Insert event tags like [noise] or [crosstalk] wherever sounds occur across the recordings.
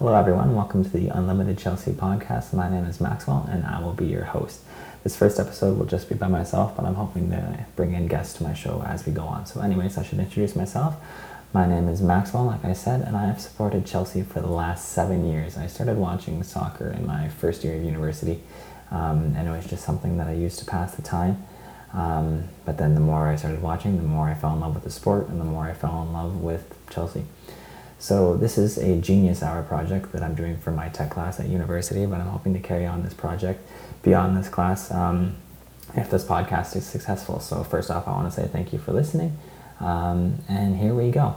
Hello, everyone. Welcome to the Unlimited Chelsea podcast. My name is Maxwell, and I will be your host. This first episode will just be by myself, but I'm hoping to bring in guests to my show as we go on. So, anyways, I should introduce myself. My name is Maxwell, like I said, and I have supported Chelsea for the last seven years. I started watching soccer in my first year of university, um, and it was just something that I used to pass the time. Um, but then the more I started watching, the more I fell in love with the sport, and the more I fell in love with Chelsea. So this is a Genius Hour project that I'm doing for my tech class at university, but I'm hoping to carry on this project beyond this class um, if this podcast is successful. So first off, I want to say thank you for listening, um, and here we go.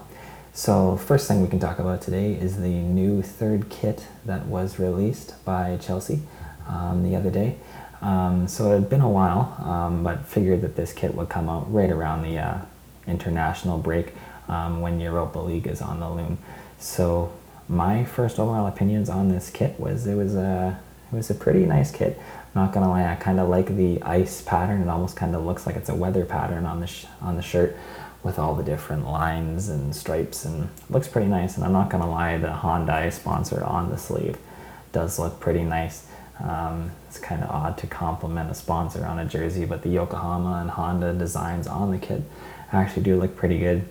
So first thing we can talk about today is the new third kit that was released by Chelsea um, the other day. Um, so it had been a while, um, but figured that this kit would come out right around the uh, international break um, when Europa League is on the loom. So my first overall opinions on this kit was it was a it was a pretty nice kit. I'm not gonna lie, I kind of like the ice pattern. It almost kind of looks like it's a weather pattern on the on the shirt with all the different lines and stripes and looks pretty nice. And I'm not gonna lie, the Hyundai sponsor on the sleeve does look pretty nice. Um, it's kind of odd to compliment a sponsor on a jersey, but the Yokohama and Honda designs on the kit actually do look pretty good.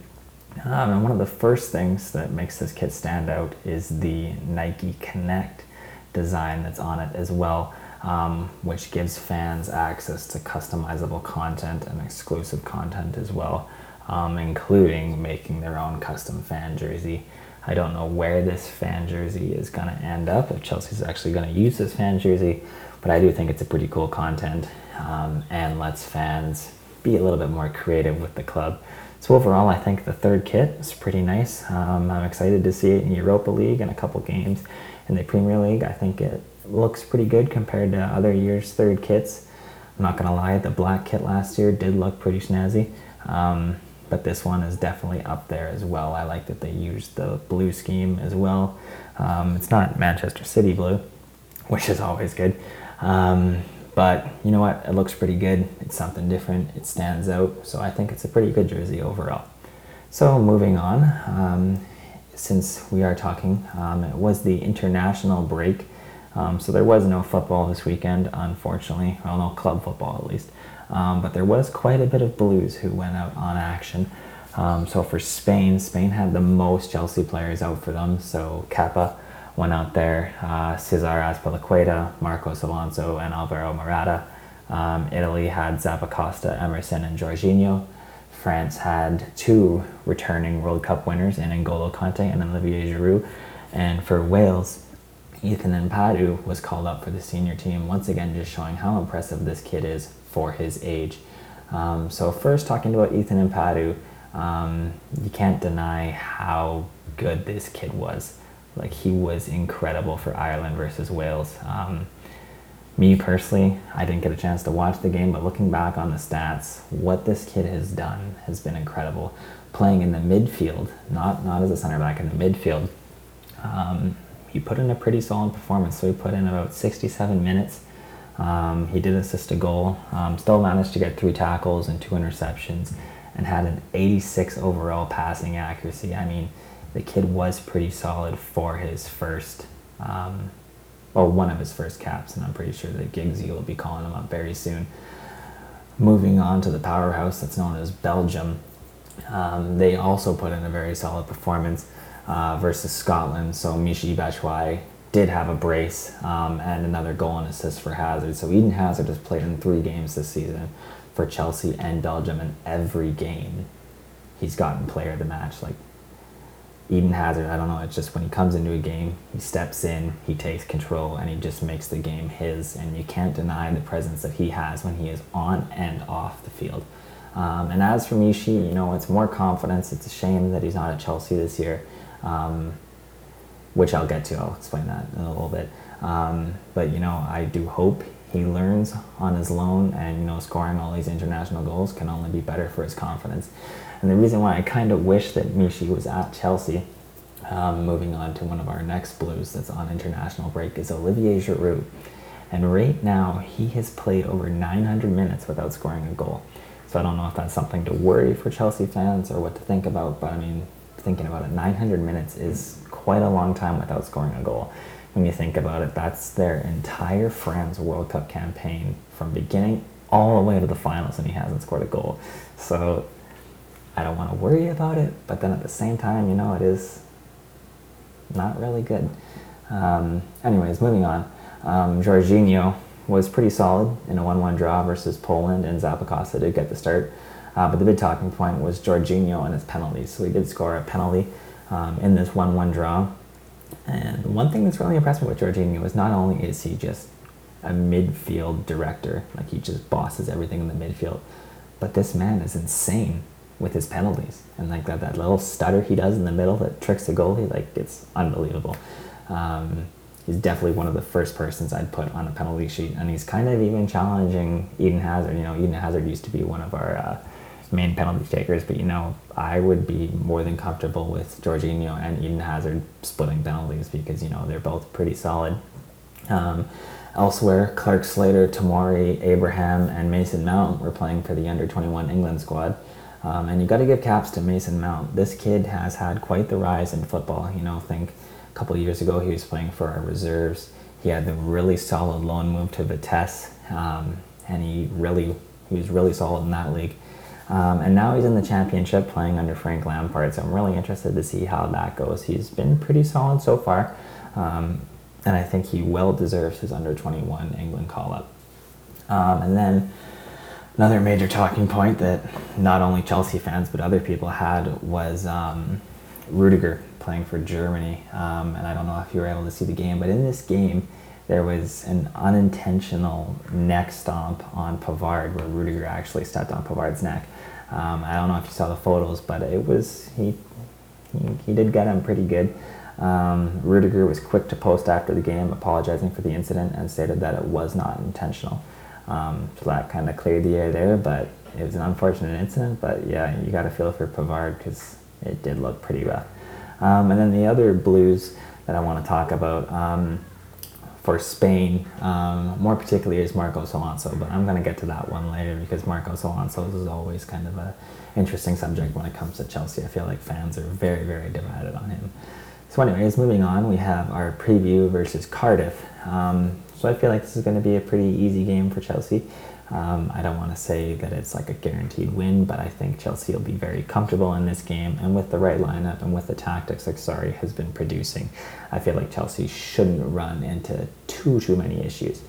Um, and one of the first things that makes this kit stand out is the Nike Connect design that's on it as well, um, which gives fans access to customizable content and exclusive content as well, um, including making their own custom fan jersey. I don't know where this fan jersey is going to end up, if Chelsea's actually going to use this fan jersey, but I do think it's a pretty cool content um, and lets fans be a little bit more creative with the club. So overall, I think the third kit is pretty nice. Um, I'm excited to see it in Europa League and a couple games in the Premier League. I think it looks pretty good compared to other years' third kits. I'm not gonna lie, the black kit last year did look pretty snazzy, um, but this one is definitely up there as well. I like that they used the blue scheme as well. Um, it's not Manchester City blue, which is always good. Um, but you know what? It looks pretty good. It's something different. It stands out. So I think it's a pretty good jersey overall. So moving on, um, since we are talking, um, it was the international break. Um, so there was no football this weekend, unfortunately. Well, no club football at least. Um, but there was quite a bit of Blues who went out on action. Um, so for Spain, Spain had the most Chelsea players out for them. So Kepa went out there. Uh, Cesar Azpilicueta, Marcos Alonso, and Alvaro Morata. Um, Italy had Zappacosta, Emerson, and Jorginho. France had two returning World Cup winners in N'Golo Kanté and Olivier Giroud. And for Wales, Ethan Ampadu was called up for the senior team, once again just showing how impressive this kid is for his age. Um, so first talking about Ethan Ampadu, um, you can't deny how good this kid was like he was incredible for Ireland versus Wales. Um, me personally, I didn't get a chance to watch the game, but looking back on the stats, what this kid has done has been incredible. Playing in the midfield, not not as a center back in the midfield, um, he put in a pretty solid performance. So he put in about 67 minutes. Um, he did assist a goal. Um, still managed to get three tackles and two interceptions, and had an 86 overall passing accuracy. I mean the kid was pretty solid for his first, um, or one of his first caps, and I'm pretty sure that Giggsy will be calling him up very soon. Moving on to the powerhouse that's known as Belgium, um, they also put in a very solid performance uh, versus Scotland. So Michy Batshuayi did have a brace um, and another goal and assist for Hazard. So Eden Hazard has played in three games this season for Chelsea and Belgium, and every game he's gotten player of the match. Like Eden Hazard, I don't know, it's just when he comes into a game, he steps in, he takes control, and he just makes the game his. And you can't deny the presence that he has when he is on and off the field. Um, and as for Michy, you know, it's more confidence. It's a shame that he's not at Chelsea this year, um, which I'll get to. I'll explain that in a little bit. Um, but, you know, I do hope he learns on his loan and, you know, scoring all these international goals can only be better for his confidence. And the reason why I kind of wish that Michy was at Chelsea, um, moving on to one of our next Blues that's on international break, is Olivier Giroud. And right now, he has played over 900 minutes without scoring a goal. So I don't know if that's something to worry for Chelsea fans or what to think about, but I mean, thinking about it, 900 minutes is quite a long time without scoring a goal. When you think about it, that's their entire France World Cup campaign from beginning all the way to the finals, and he hasn't scored a goal. So I don't want to worry about it, but then at the same time, you know, it is not really good. Um, anyways, moving on. Um, Jorginho was pretty solid in a 1-1 draw versus Poland, and Zappacosta did get the start. Uh, but the big talking point was Jorginho and his penalties. So he did score a penalty um, in this 1-1 draw. And one thing that's really impressed me with Jorginho is not only is he just a midfield director, like he just bosses everything in the midfield, but this man is insane with his penalties. And like that, that little stutter he does in the middle that tricks the goalie, like it's unbelievable. Um, he's definitely one of the first persons I'd put on a penalty sheet, and he's kind of even challenging Eden Hazard. You know, Eden Hazard used to be one of our uh, main penalty takers, but you know, I would be more than comfortable with Jorginho and Eden Hazard splitting penalties because you know they're both pretty solid. Um, elsewhere, Clarke-Salter, Tomori, Abraham, and Mason Mount were playing for the under 21 England squad. Um, and you got to give caps to Mason Mount. This kid has had quite the rise in football. You know, I think a couple years ago he was playing for our reserves. He had the really solid loan move to Vitesse, um, and he really he was really solid in that league. Um, and now he's in the championship playing under Frank Lampard. So I'm really interested to see how that goes. He's been pretty solid so far, um, and I think he well deserves his under 21 England call up. Um, and then another major talking point that not only Chelsea fans but other people had was um, Rudiger playing for Germany. Um, and I don't know if you were able to see the game, but in this game, there was an unintentional neck stomp on Pavard where Rudiger actually stepped on Pavard's neck. Um, I don't know if you saw the photos, but it was he he, he did get him pretty good. Um, Rudiger was quick to post after the game, apologizing for the incident and stated that it was not intentional. Um, so that kind of cleared the air there, but it was an unfortunate incident. But yeah, you got to feel for Pavard because it did look pretty rough. Um, and then the other blues that I want to talk about um, for Spain, um, more particularly is Marcos Alonso, but I'm going to get to that one later because Marcos Alonso is always kind of a interesting subject when it comes to Chelsea. I feel like fans are very, very divided on him. So, anyways, moving on, we have our preview versus Cardiff. Um, so I feel like this is going to be a pretty easy game for Chelsea. Um, I don't want to say that it's like a guaranteed win, but I think Chelsea will be very comfortable in this game. And with the right lineup and with the tactics like Sarri has been producing, I feel like Chelsea shouldn't run into too, too many issues.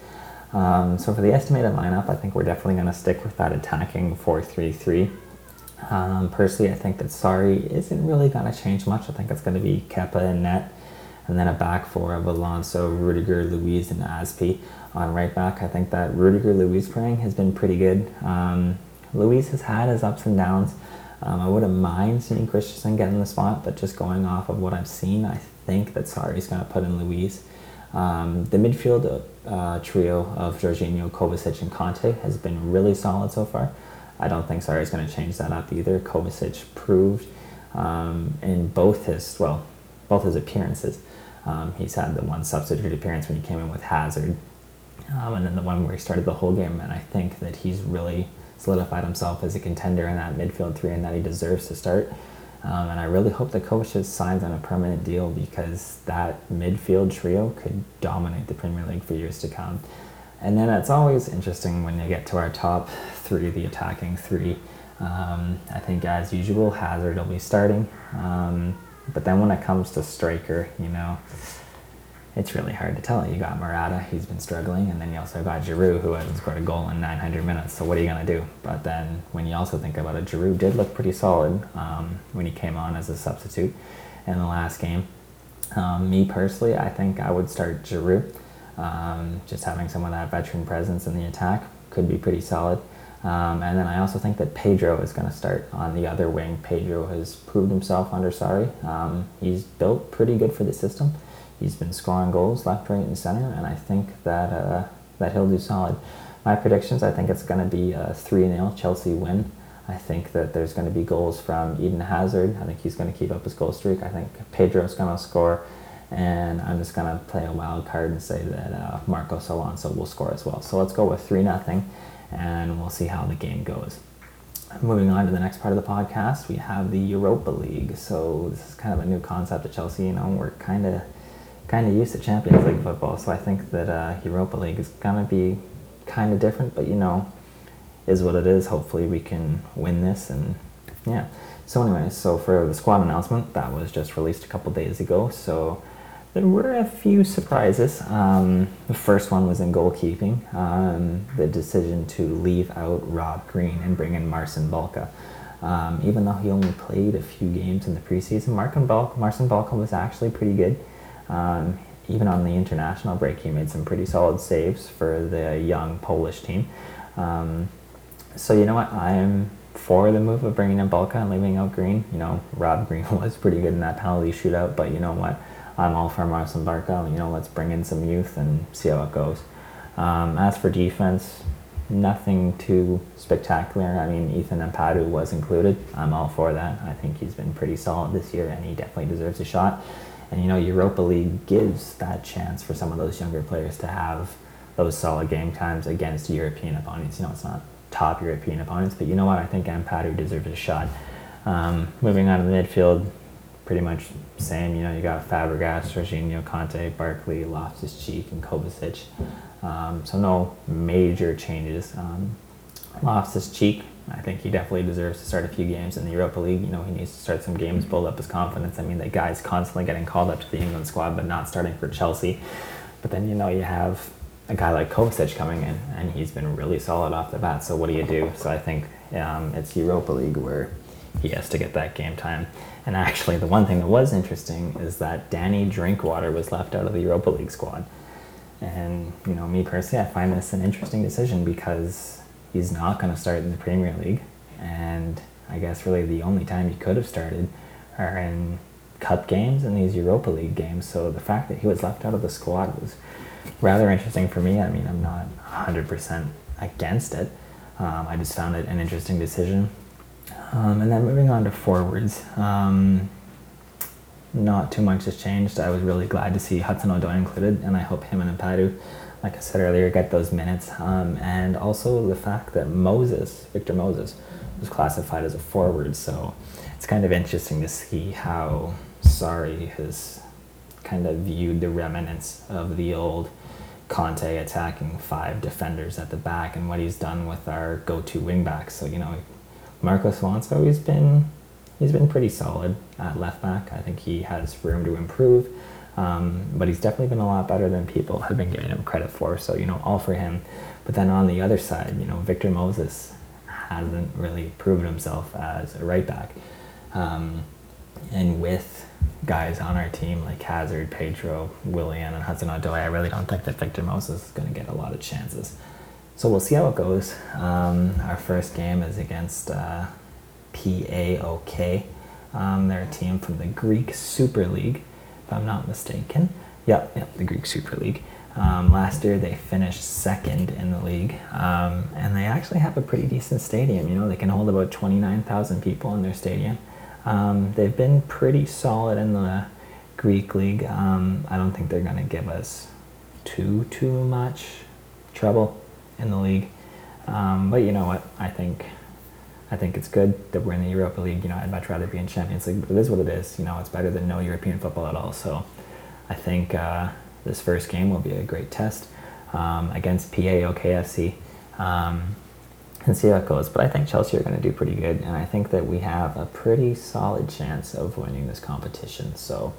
Um, so for the estimated lineup, I think we're definitely going to stick with that attacking 4 3 3. Um, personally, I think that Sarri isn't really going to change much. I think it's going to be Kepa and net and then a back four of Alonso, Rudiger, Luiz, and Aspi on right back. I think that Rudiger Luiz pairing has been pretty good. Um, Luiz has had his ups and downs. Um, I wouldn't mind seeing Christensen get in the spot, but just going off of what I've seen, I think that Sarri's going to put in Luiz. Um, the midfield uh, trio of Jorginho, Kovacic, and Kanté has been really solid so far. I don't think Sarri's going to change that up either. Kovacic proved um, in both his, well, both his appearances um, he's had the one substitute appearance when he came in with Hazard, um, and then the one where he started the whole game. And I think that he's really solidified himself as a contender in that midfield three, and that he deserves to start. Um, and I really hope that Kovacic signs on a permanent deal because that midfield trio could dominate the Premier League for years to come. And then it's always interesting when you get to our top three, the attacking three. Um, I think, as usual, Hazard will be starting. Um, but then when it comes to striker, you know, it's really hard to tell. You got Morata, he's been struggling, and then you also got Giroud, who hasn't scored a goal in 900 minutes. So what are you gonna do? But then when you also think about it, Giroud did look pretty solid um, when he came on as a substitute in the last game. Um, me personally, I think I would start Giroud. Um, just having some of that veteran presence in the attack could be pretty solid. Um, and then I also think that Pedro is going to start on the other wing. Pedro has proved himself under Sarri. Um, he's built pretty good for the system. He's been scoring goals left, right, and center, and I think that uh, that he'll do solid. My predictions, I think it's going to be a 3 0 Chelsea win. I think that there's going to be goals from Eden Hazard. I think he's going to keep up his goal streak. I think Pedro's going to score. And I'm just going to play a wild card and say that uh, Marcos Alonso will score as well. So let's go with 3 0 and we'll see how the game goes. moving on to the next part of the podcast, we have the Europa League. So this is kind of a new concept at Chelsea. You know, we're kind of kind of used to Champions League football, so I think that uh, Europa League is gonna be kind of different. But you know, is what it is. Hopefully, we can win this, and yeah. So anyway, so for the squad announcement, that was just released a couple days ago. So there were a few surprises. Um, the first one was in goalkeeping. Um, the decision to leave out Rob Green and bring in Marcin Balka. Um, even though he only played a few games in the preseason, Marcin Balka, Marcin Balka was actually pretty good. Um, even on the international break, he made some pretty solid saves for the young Polish team. Um, so you know what? I'm for the move of bringing in Balka and leaving out Green. You know, Rob Green [laughs] was pretty good in that penalty shootout, but you know what? I'm all for Marcin Balka. You know, let's bring in some youth and see how it goes. Um, as for defense, nothing too spectacular. I mean, Ethan Ampadu was included. I'm all for that. I think he's been pretty solid this year, and he definitely deserves a shot. And you know, Europa League gives that chance for some of those younger players to have those solid game times against European opponents. You know, it's not top European opponents, but you know what? I think Ampadu deserves a shot. Um, moving on to the midfield, pretty much same. You know, you got Fabregas, Jorginho, Kanté, Barkley, Loftus-Cheek, and Kovacic. Um, so no major changes. Um, Loftus-Cheek, I think he definitely deserves to start a few games in the Europa League. You know, he needs to start some games, build up his confidence. I mean, the guy's constantly getting called up to the England squad, but not starting for Chelsea. But then, you know, you have a guy like Kovacic coming in, and he's been really solid off the bat. So what do you do? So I think um, it's Europa League where he has to get that game time. And actually, the one thing that was interesting is that Danny Drinkwater was left out of the Europa League squad. And, you know, me personally, I find this an interesting decision because he's not going to start in the Premier League. And I guess really the only time he could have started are in cup games and these Europa League games. So the fact that he was left out of the squad was rather interesting for me. I mean, I'm not 100% against it. Um, I just found it an interesting decision. Um, and then moving on to forwards, um, not too much has changed. I was really glad to see Hudson Odoi included, and I hope him and Ampadu, like I said earlier, get those minutes. Um, and also the fact that Moses, Victor Moses, was classified as a forward. So it's kind of interesting to see how Sarri has kind of viewed the remnants of the old Conte attacking five defenders at the back and what he's done with our go-to wingbacks. So you know, Marcos Alonso, he's been he's been pretty solid at left back. I think he has room to improve, um, but he's definitely been a lot better than people have been giving him credit for. So you know, all for him. But then on the other side, you know, Victor Moses hasn't really proven himself as a right back, um, and with guys on our team like Hazard, Pedro, Willian, and Hudson Odoi, I really don't think that Victor Moses is going to get a lot of chances. So we'll see how it goes. Um, our first game is against uh, PAOK. Um, they're a team from the Greek Super League, if I'm not mistaken. Yep, yep, the Greek Super League. Um, last year they finished second in the league, um, and they actually have a pretty decent stadium. You know, they can hold about 29,000 people in their stadium. Um, they've been pretty solid in the Greek league. Um, I don't think they're going to give us too too much trouble in the league. Um, but you know what? I think I think it's good that we're in the Europa League. You know, I'd much rather be in Champions League, but it is what it is. You know, it's better than no European football at all. So I think uh, this first game will be a great test um, against PAOKFC um, and see how it goes. But I think Chelsea are going to do pretty good, and I think that we have a pretty solid chance of winning this competition. So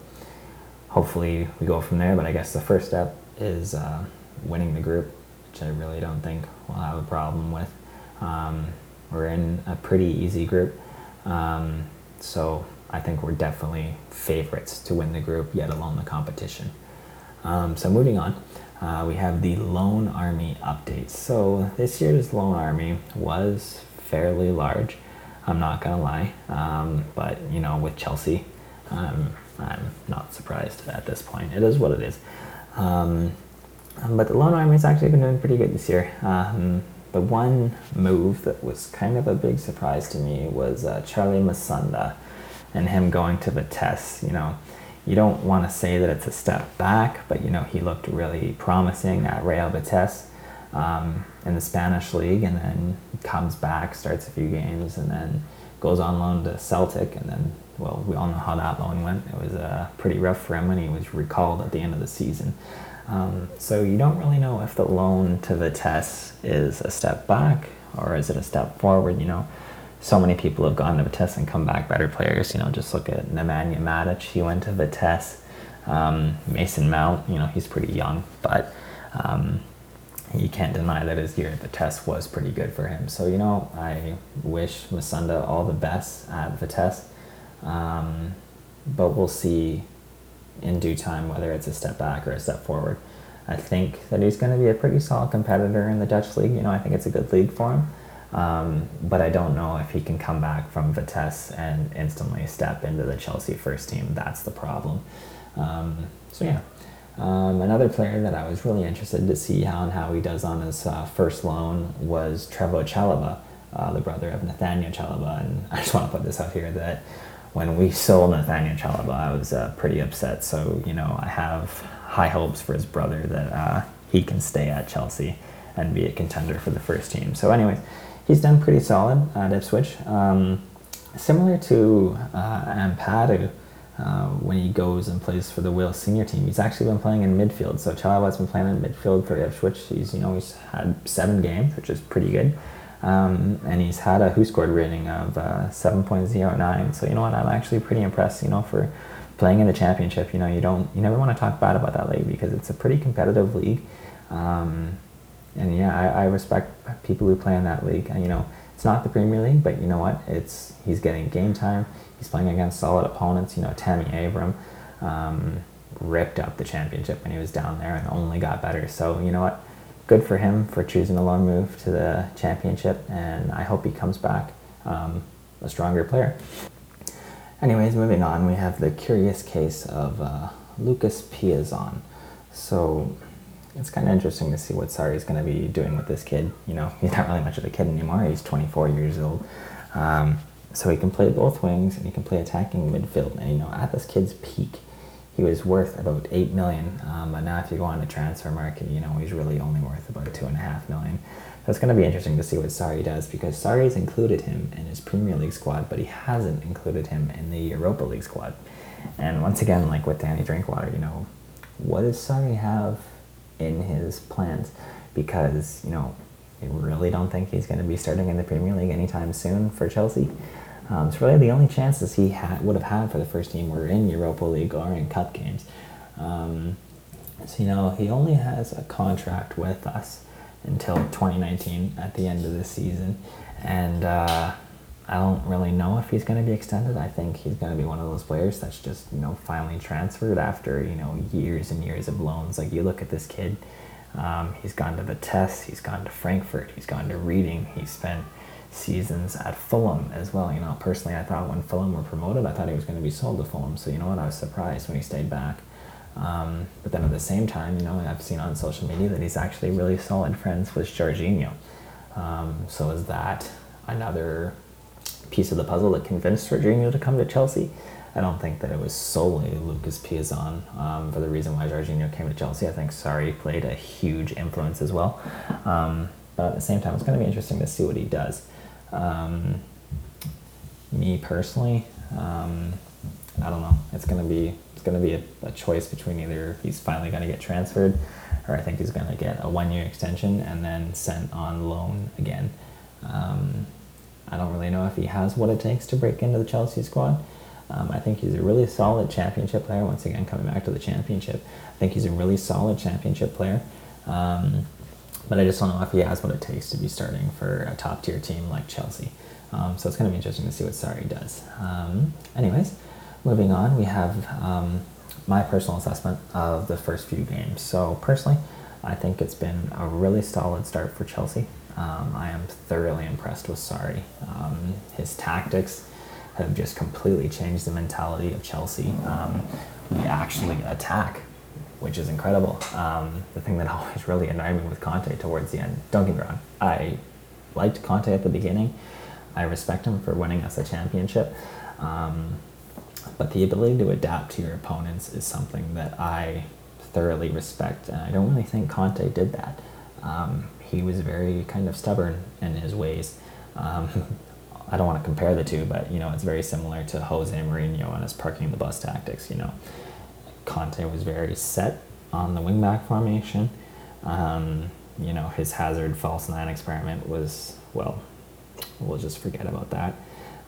hopefully we go from there. But I guess the first step is uh, winning the group which I really don't think we'll have a problem with. Um, we're in a pretty easy group, um, so I think we're definitely favorites to win the group, yet alone the competition. Um, so moving on, uh, we have the Loan Army updates. So this year's Loan Army was fairly large. I'm not gonna lie, um, but you know, with Chelsea, um, I'm not surprised at this point. It is what it is. Um, um, but the Loan Army's actually been doing pretty good this year. Um, the one move that was kind of a big surprise to me was uh, Charly Musonda and him going to Vitesse. You know, you don't want to say that it's a step back, but you know he looked really promising at Real Betis. um, in the Spanish league, and then comes back, starts a few games, and then goes on loan to Celtic, and then well, we all know how that loan went. It was uh, pretty rough for him when he was recalled at the end of the season. Um, so you don't really know if the loan to Vitesse is a step back or is it a step forward. You know, so many people have gone to Vitesse and come back better players. You know, just look at Nemanja Matic. He went to Vitesse. Um, Mason Mount, you know, he's pretty young, but um, you can't deny that his year at Vitesse was pretty good for him. So, you know, I wish Musonda all the best at Vitesse. Um, but we'll see in due time whether it's a step back or a step forward. I think that he's going to be a pretty solid competitor in the Dutch league. You know, I think it's a good league for him. Um, but I don't know if he can come back from Vitesse and instantly step into the Chelsea first team. That's the problem. Um, so yeah, um, another player that I was really interested to see how and how he does on his uh, first loan was Trevoh Chalobah, uh, the brother of Nathaniel Chalobah. And [laughs] I just want to put this out here that when we sold Nathaniel Chalobah, I was uh, pretty upset. So you know, I have high hopes for his brother that uh, he can stay at Chelsea and be a contender for the first team. So, anyways, he's done pretty solid at Ipswich. Um, similar to uh, Ampadu, uh, when he goes and plays for the Wales senior team. He's actually been playing in midfield. So Chalobah's been playing in midfield for Ipswich. He's you know he's had seven games, which is pretty good. Um, and he's had a Who Scored rating of uh, 7.09. So you know what, I'm actually pretty impressed. You know for playing in the championship, you know you don't you never want to talk bad about that league because it's a pretty competitive league. Um, and yeah, I, I respect people who play in that league. And you know it's not the Premier League, but you know what, it's he's getting game time He's playing against solid opponents. You know, Tammy Abraham. um, ripped up the championship when he was down there and only got better. So, you know what? Good for him for choosing a long move to the championship, and I hope he comes back um, a stronger player. Anyways, moving on, we have the curious case of uh, Lucas Piazon. So, it's kind of interesting to see what Sarri is going to be doing with this kid. You know, he's not really much of a kid anymore. He's 24 years old. Um, so he can play both wings and he can play attacking midfield. And you know, at this kid's peak, he was worth about eight million. Um, but now, if you go on the transfer market, you know he's really only worth about two and a half million. So it's going to be interesting to see what Sarri does because Sarri's included him in his Premier League squad, but he hasn't included him in the Europa League squad. And once again, like with Danny Drinkwater, you know, what does Sarri have in his plans? Because you know, I really don't think he's going to be starting in the Premier League anytime soon for Chelsea. Um, it's really the only chances he would have had for the first team were in Europa League or in cup games. Um, so, you know, he only has a contract with us until 2019 at the end of the season. And uh, I don't really know if he's going to be extended. I think he's going to be one of those players that's just, you know, finally transferred after, you know, years and years of loans. Like, you look at this kid, um, he's gone to the Vitesse, he's gone to Frankfurt, he's gone to Reading, he's spent seasons at Fulham as well. You know, personally, I thought when Fulham were promoted, I thought he was going to be sold to Fulham. So you know what, I was surprised when he stayed back. Um, but then at the same time, you know, I've seen on social media that he's actually really solid friends with Jorginho. Um, so is that another piece of the puzzle that convinced Jorginho to come to Chelsea? I don't think that it was solely Lucas Piazon um, for the reason why Jorginho came to Chelsea. I think Sarri played a huge influence as well. Um, but at the same time, it's going to be interesting to see what he does. Um, me personally, um, I don't know. It's gonna be it's gonna be a, a choice between either he's finally gonna get transferred, or I think he's gonna get a one year extension and then sent on loan again. Um, I don't really know if he has what it takes to break into the Chelsea squad. Um, I think he's a really solid championship player. Once again, coming back to the championship, I think he's a really solid championship player. Um, but I just don't know if he has what it takes to be starting for a top tier team like Chelsea. Um, so it's going to be interesting to see what Sarri does. Um, anyways, moving on, we have um, my personal assessment of the first few games. So personally, I think it's been a really solid start for Chelsea. Um, I am thoroughly impressed with Sarri. Um, his tactics have just completely changed the mentality of Chelsea. Um, we actually attack which is incredible. Um, the thing that [laughs] always really annoyed me with Conte towards the end, don't get me wrong, I liked Conte at the beginning. I respect him for winning us a championship. Um, but the ability to adapt to your opponents is something that I thoroughly respect, and I don't really think Conte did that. Um, he was very kind of stubborn in his ways. Um, [laughs] I don't want to compare the two, but you know it's very similar to Jose Mourinho and his parking the bus tactics. You know, Conte was very set on the wingback formation. Um, you know, his Hazard false nine experiment was well, we'll just forget about that.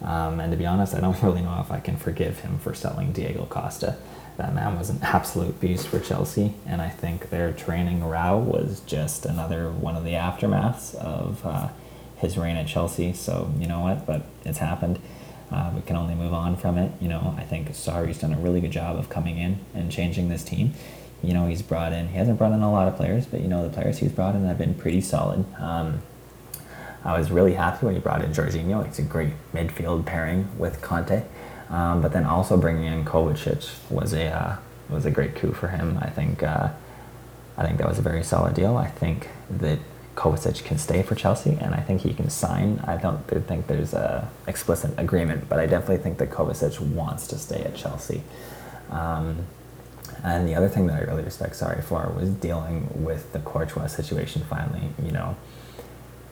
Um, and to be honest, I don't [laughs] really know if I can forgive him for selling Diego Costa. That man was an absolute beast for Chelsea, and I think their training row was just another one of the aftermaths of uh, his reign at Chelsea. So you know what? But it's happened. Uh, we can only move on from it. You know, I think Sarri's done a really good job of coming in and changing this team. You know, he's brought in. He hasn't brought in a lot of players, but you know the players he's brought in have been pretty solid. Um, I was really happy when he brought in Jorginho. It's a great midfield pairing with Kanté. Um, but then also bringing in Kovacic was a uh, was a great coup for him. I think uh, I think that was a very solid deal. I think that Kovacic can stay for Chelsea, and I think he can sign. I don't think there's a explicit agreement, but I definitely think that Kovacic wants to stay at Chelsea. Um, and the other thing that I really respect Sarri for was dealing with the Courtois situation finally. You know,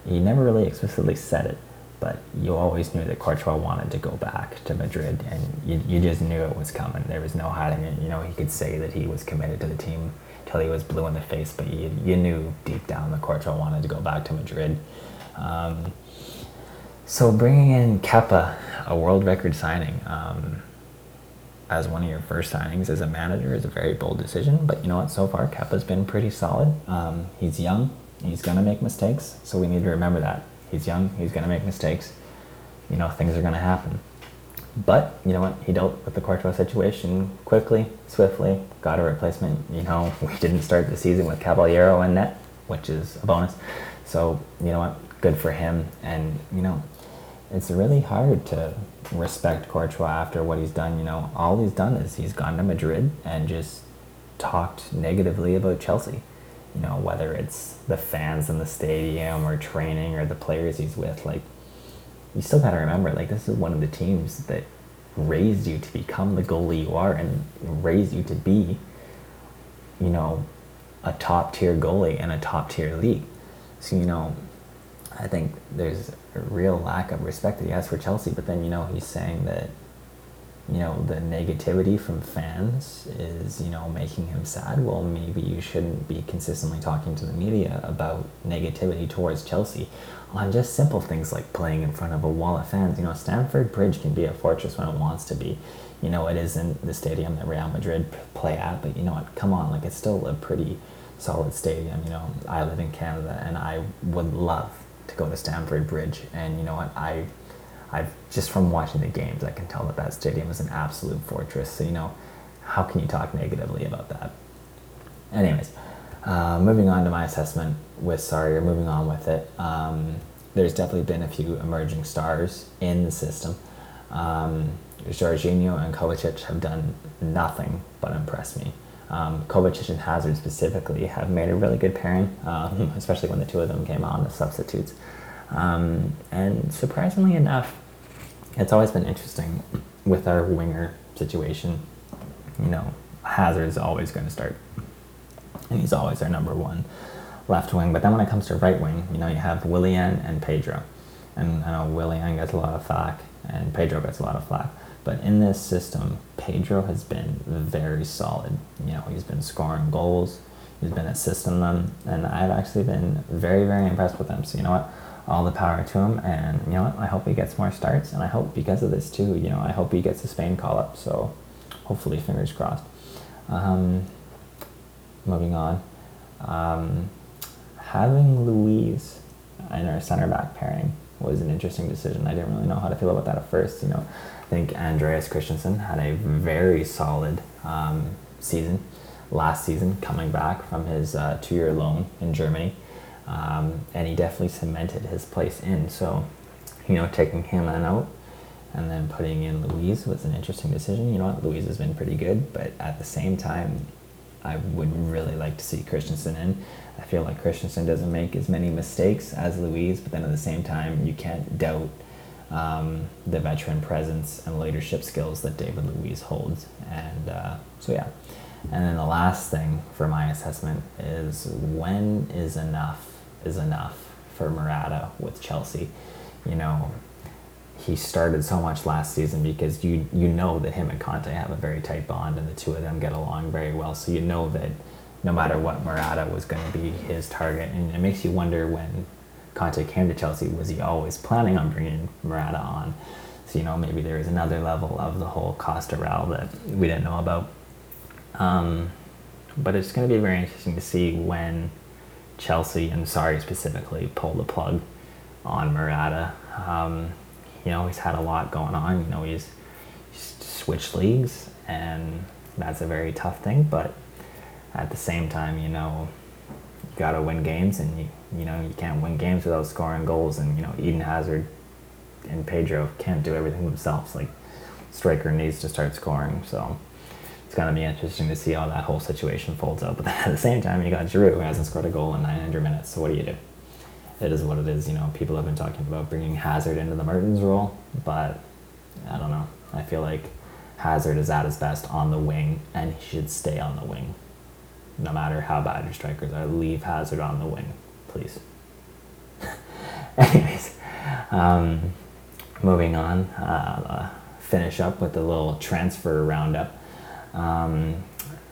he never really explicitly said it, but you always knew that Courtois wanted to go back to Madrid, and you, you just knew it was coming. There was no hiding it. You know, he could say that he was committed to the team he was blue in the face, but you, you knew deep down that Courtois wanted to go back to Madrid. Um, so bringing in Kepa, a world record signing, um, as one of your first signings as a manager is a very bold decision. But you know what? So far, Kepa's been pretty solid. Um, he's young. He's to make mistakes, so we need to remember that. He's young, he's to make mistakes. You know, things are to happen. But, you know what, he dealt with the Courtois situation quickly, swiftly, got a replacement. You know, [laughs] we didn't start the season with Caballero in net, which is a bonus. So, you know what, good for him. And, you know, it's really hard to respect Courtois after what he's done. You know, all he's done is he's gone to Madrid and just talked negatively about Chelsea you know, whether it's the fans in the stadium or training or the players he's with, like, you still got to remember, like, this is one of the teams that raised you to become the goalie you are and raised you to be, you know, a top tier goalie in a top tier league. So, you know, I think there's a real lack of respect that he has for Chelsea, but then, you know, he's saying that you know the negativity from fans is you know making him sad well maybe you shouldn't be consistently talking to the media about negativity towards chelsea on just simple things like playing in front of a wall of fans you know stamford bridge can be a fortress when it wants to be you know it isn't the stadium that real madrid play at but you know what come on like it's still a pretty solid stadium you know i live in canada and i would love to go to stamford bridge and you know what i I've just from watching the games, I can tell that that stadium is an absolute fortress. So you know, how can you talk negatively about that? Anyways, uh, moving on to my assessment with Sarri, or moving on with it. Um, there's definitely been a few emerging stars in the system. Um, Jorginho and Kovacic have done nothing but impress me. Um, Kovacic and Hazard specifically have made a really good pairing, um, [laughs] especially when the two of them came on as substitutes. Um, and surprisingly enough, it's always been interesting with our winger situation. You know, Hazard is always going to start, and he's always our number one left wing. But then when it comes to right wing, you know, you have Willian and Pedro, and I know Willian gets a lot of flack, and Pedro gets a lot of flack. But in this system, Pedro has been very solid. You know, he's been scoring goals, he's been assisting them, and I've actually been very, very impressed with him. So you know what? all the power to him. And you know what? I hope he gets more starts. And I hope because of this too, you know, I hope he gets a Spain call up. So hopefully, fingers crossed. Um, moving on. Um, having Luiz in our center back pairing was an interesting decision. I didn't really know how to feel about that at first. You know, I think Andreas Christensen had a very solid um, season last season, coming back from his uh, two-year loan in Germany. Um, and he definitely cemented his place in. So, you know, taking him out and then putting in Luiz was an interesting decision. You know what, Luiz has been pretty good, but at the same time, I would really like to see Christensen in. I feel like Christensen doesn't make as many mistakes as Luiz, but then at the same time, you can't doubt um, the veteran presence and leadership skills that David Luiz holds. And uh, so, yeah. And then the last thing for my assessment is when is enough is enough for Morata with Chelsea. You know, he started so much last season because you you know that him and Conte have a very tight bond and the two of them get along very well. So you know that no matter what, Morata was going to be his target, and it makes you wonder when Conte came to Chelsea, was he always planning on bringing Morata on? So you know maybe there is another level of the whole Costa Rel that we didn't know about. Um, but it's going to be very interesting to see when Chelsea and Sarri specifically pull the plug on Morata. Um, you know, he's had a lot going on. You know, he's, he's switched leagues, and that's a very tough thing. But at the same time, you know, you got to win games, and you you know you can't win games without scoring goals. And you know, Eden Hazard and Pedro can't do everything themselves. Like striker needs to start scoring. So it's gonna be interesting to see how that whole situation folds out. But [laughs] at the same time, you got Giroud who hasn't scored a goal in 900 minutes. So what do you do? It is what it is. You know, people have been talking about bringing Hazard into the Mertens role, but I don't know. I feel like Hazard is at his best on the wing, and he should stay on the wing no matter how bad your strikers are. Leave Hazard on the wing, please. [laughs] Anyways, um, moving on, uh, finish up with a little transfer roundup. Um,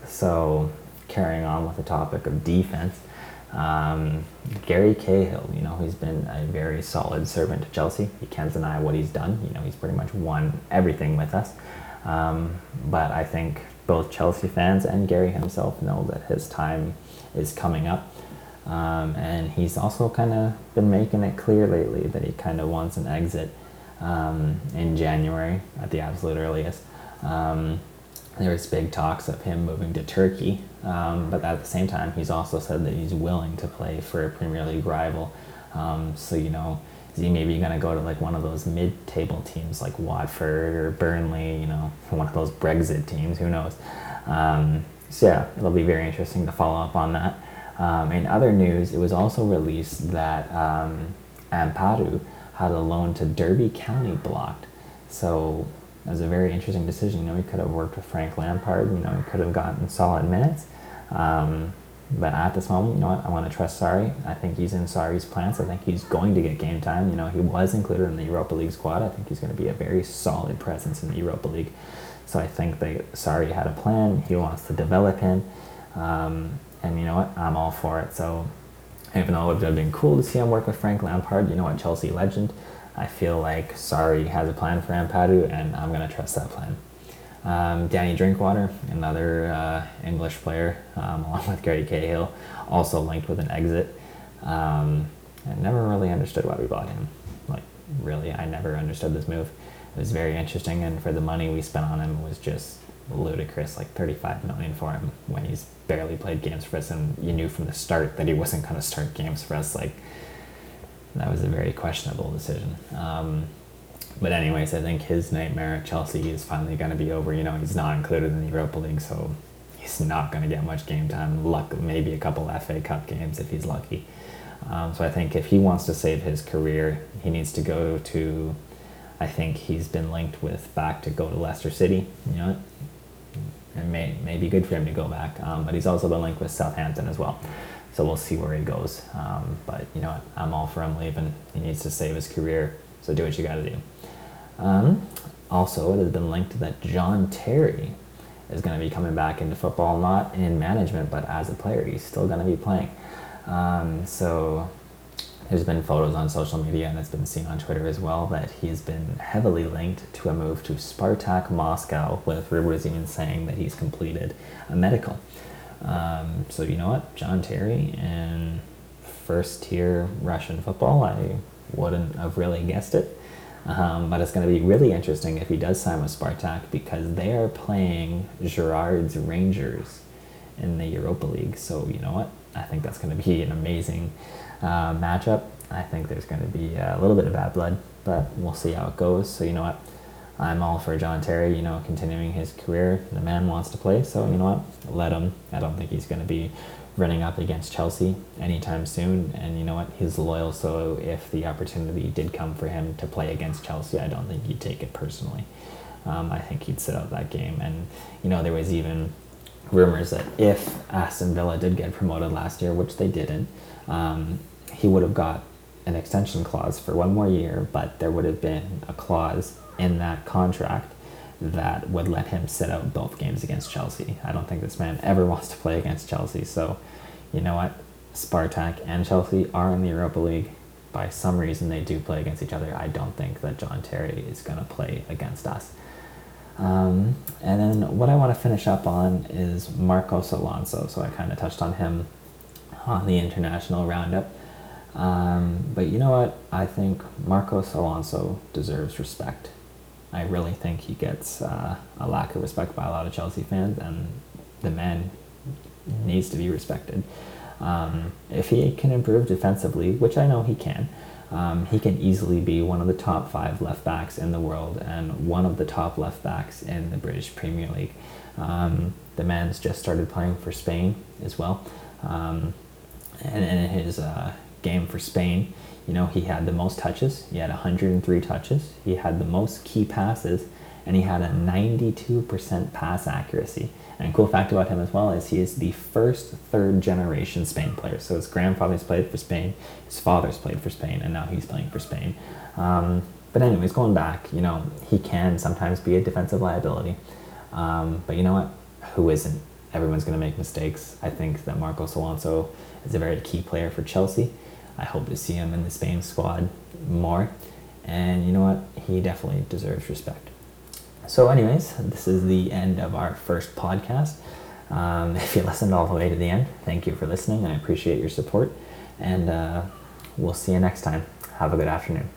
so, carrying on with the topic of defense, um, Gary Cahill, you know, he's been a very solid servant to Chelsea. You can't deny what he's done. You know, he's pretty much won everything with us. Um, but I think both Chelsea fans and Gary himself know that his time is coming up. Um, and he's also kind of been making it clear lately that he kind of wants an exit um, in January at the absolute earliest. Um, there was big talks of him moving to Turkey, um, but at the same time, he's also said that he's willing to play for a Premier League rival. Um, so you know, is he maybe going to go to like one of those mid-table teams like Watford or Burnley? You know, one of those Brexit teams. Who knows? Um, so yeah, it'll be very interesting to follow up on that. Um, in other news, it was also released that um, Ampadu had a loan to Derby County blocked. So it was a very interesting decision. You know, he could have worked with Frank Lampard. You know, he could have gotten solid minutes. Um, but at this moment, you know what? I want to trust Sarri. I think he's in Sarri's plans. I think he's going to get game time. You know, he was included in the Europa League squad. I think he's going to be a very solid presence in the Europa League. So I think that Sarri had a plan. He wants to develop him. Um, and you know what? I'm all for it. So even though it would have been cool to see him work with Frank Lampard, you know what? Chelsea legend. I feel like Sarri has a plan for Ampadu, and I'm going to trust that plan. Um, Danny Drinkwater, another uh, English player, um, [laughs] along with Gary Cahill, also linked with an exit. Um, I never really understood why we bought him. Like, really, I never understood this move. It was very interesting, and for the money we spent on him, it was just ludicrous. Like 35 million for him when he's barely played games for us, and you knew from the start that he wasn't going to start games for us. Like, that was a very questionable decision. Um, but anyways, I think his nightmare at Chelsea is finally going to be over. You know, he's not included in the Europa League, so he's not going to get much game time. Luck, maybe a couple FA Cup games if he's lucky. Um, so I think if he wants to save his career, he needs to go to. I think he's been linked with back to go to Leicester City. You know, it may may be good for him to go back. Um, but he's also been linked with Southampton as well. So we'll see where he goes. Um, but you know? I'm all for him leaving. He needs to save his career. So do what you got to do. Um, also, it has been linked that John Terry is going to be coming back into football, not in management, but as a player. He's still going to be playing. Um, so there's been photos on social media, and it's been seen on Twitter as well, that he's been heavily linked to a move to Spartak Moscow, with rumors even saying that he's completed a medical. Um, so you know what, John Terry in first tier Russian football, I wouldn't have really guessed it. Um, but it's going to be really interesting if he does sign with Spartak because they are playing Gerrard's Rangers in the Europa League. So you know what? I think that's going to be an amazing uh, matchup. I think there's going to be a little bit of bad blood, but we'll see how it goes. So you know what? I'm all for John Terry, you know, continuing his career. The man wants to play, so you know what? Let him. I don't think he's going to be running up against Chelsea anytime soon. And you know what? He's loyal, so if the opportunity did come for him to play against Chelsea, I don't think he'd take it personally. Um, I think he'd sit out that game. And you know, there was even rumors that if Aston Villa did get promoted last year, which they didn't, um, he would have got an extension clause for one more year, but there would have been a clause in that contract that would let him sit out both games against Chelsea. I don't think this man ever [laughs] wants to play against Chelsea. So, you know what? Spartak and Chelsea are in the Europa League. By some reason, they do play against each other. I don't think that John Terry is going to play against us. Um, and then what I want to finish up on is Marcos Alonso. So I kind of touched on him on the international roundup. Um, but you know what? I think Marcos Alonso deserves respect. I really think he gets uh, a lack of respect by a lot of Chelsea fans, and the man needs to be respected. Um, if he can improve defensively, which I know he can, um, he can easily be one of the top five left backs in the world and one of the top left backs in the British Premier League. Um, the man's just started playing for Spain as well. Um, and in his uh, game for Spain, you know, he had the most touches. He had 103 touches. He had the most key passes, and he had a 92% pass accuracy. And a cool fact about him as well is he is the first third generation Spain player. So his grandfather's played for Spain, his father's played for Spain, and now he's playing for Spain. Um, but anyways, going back, you know, he can sometimes be a defensive liability. Um, but you know what? Who isn't? Everyone's going to make mistakes. I think that Marcos Alonso is a very key player for Chelsea. I hope to see him in the Spain squad more. And you know what? He definitely deserves respect. So, anyways, this is the end of our first podcast. Um, [laughs] if you listened all the way to the end, thank you for listening. I appreciate your support. And uh, we'll see you next time. Have a good afternoon.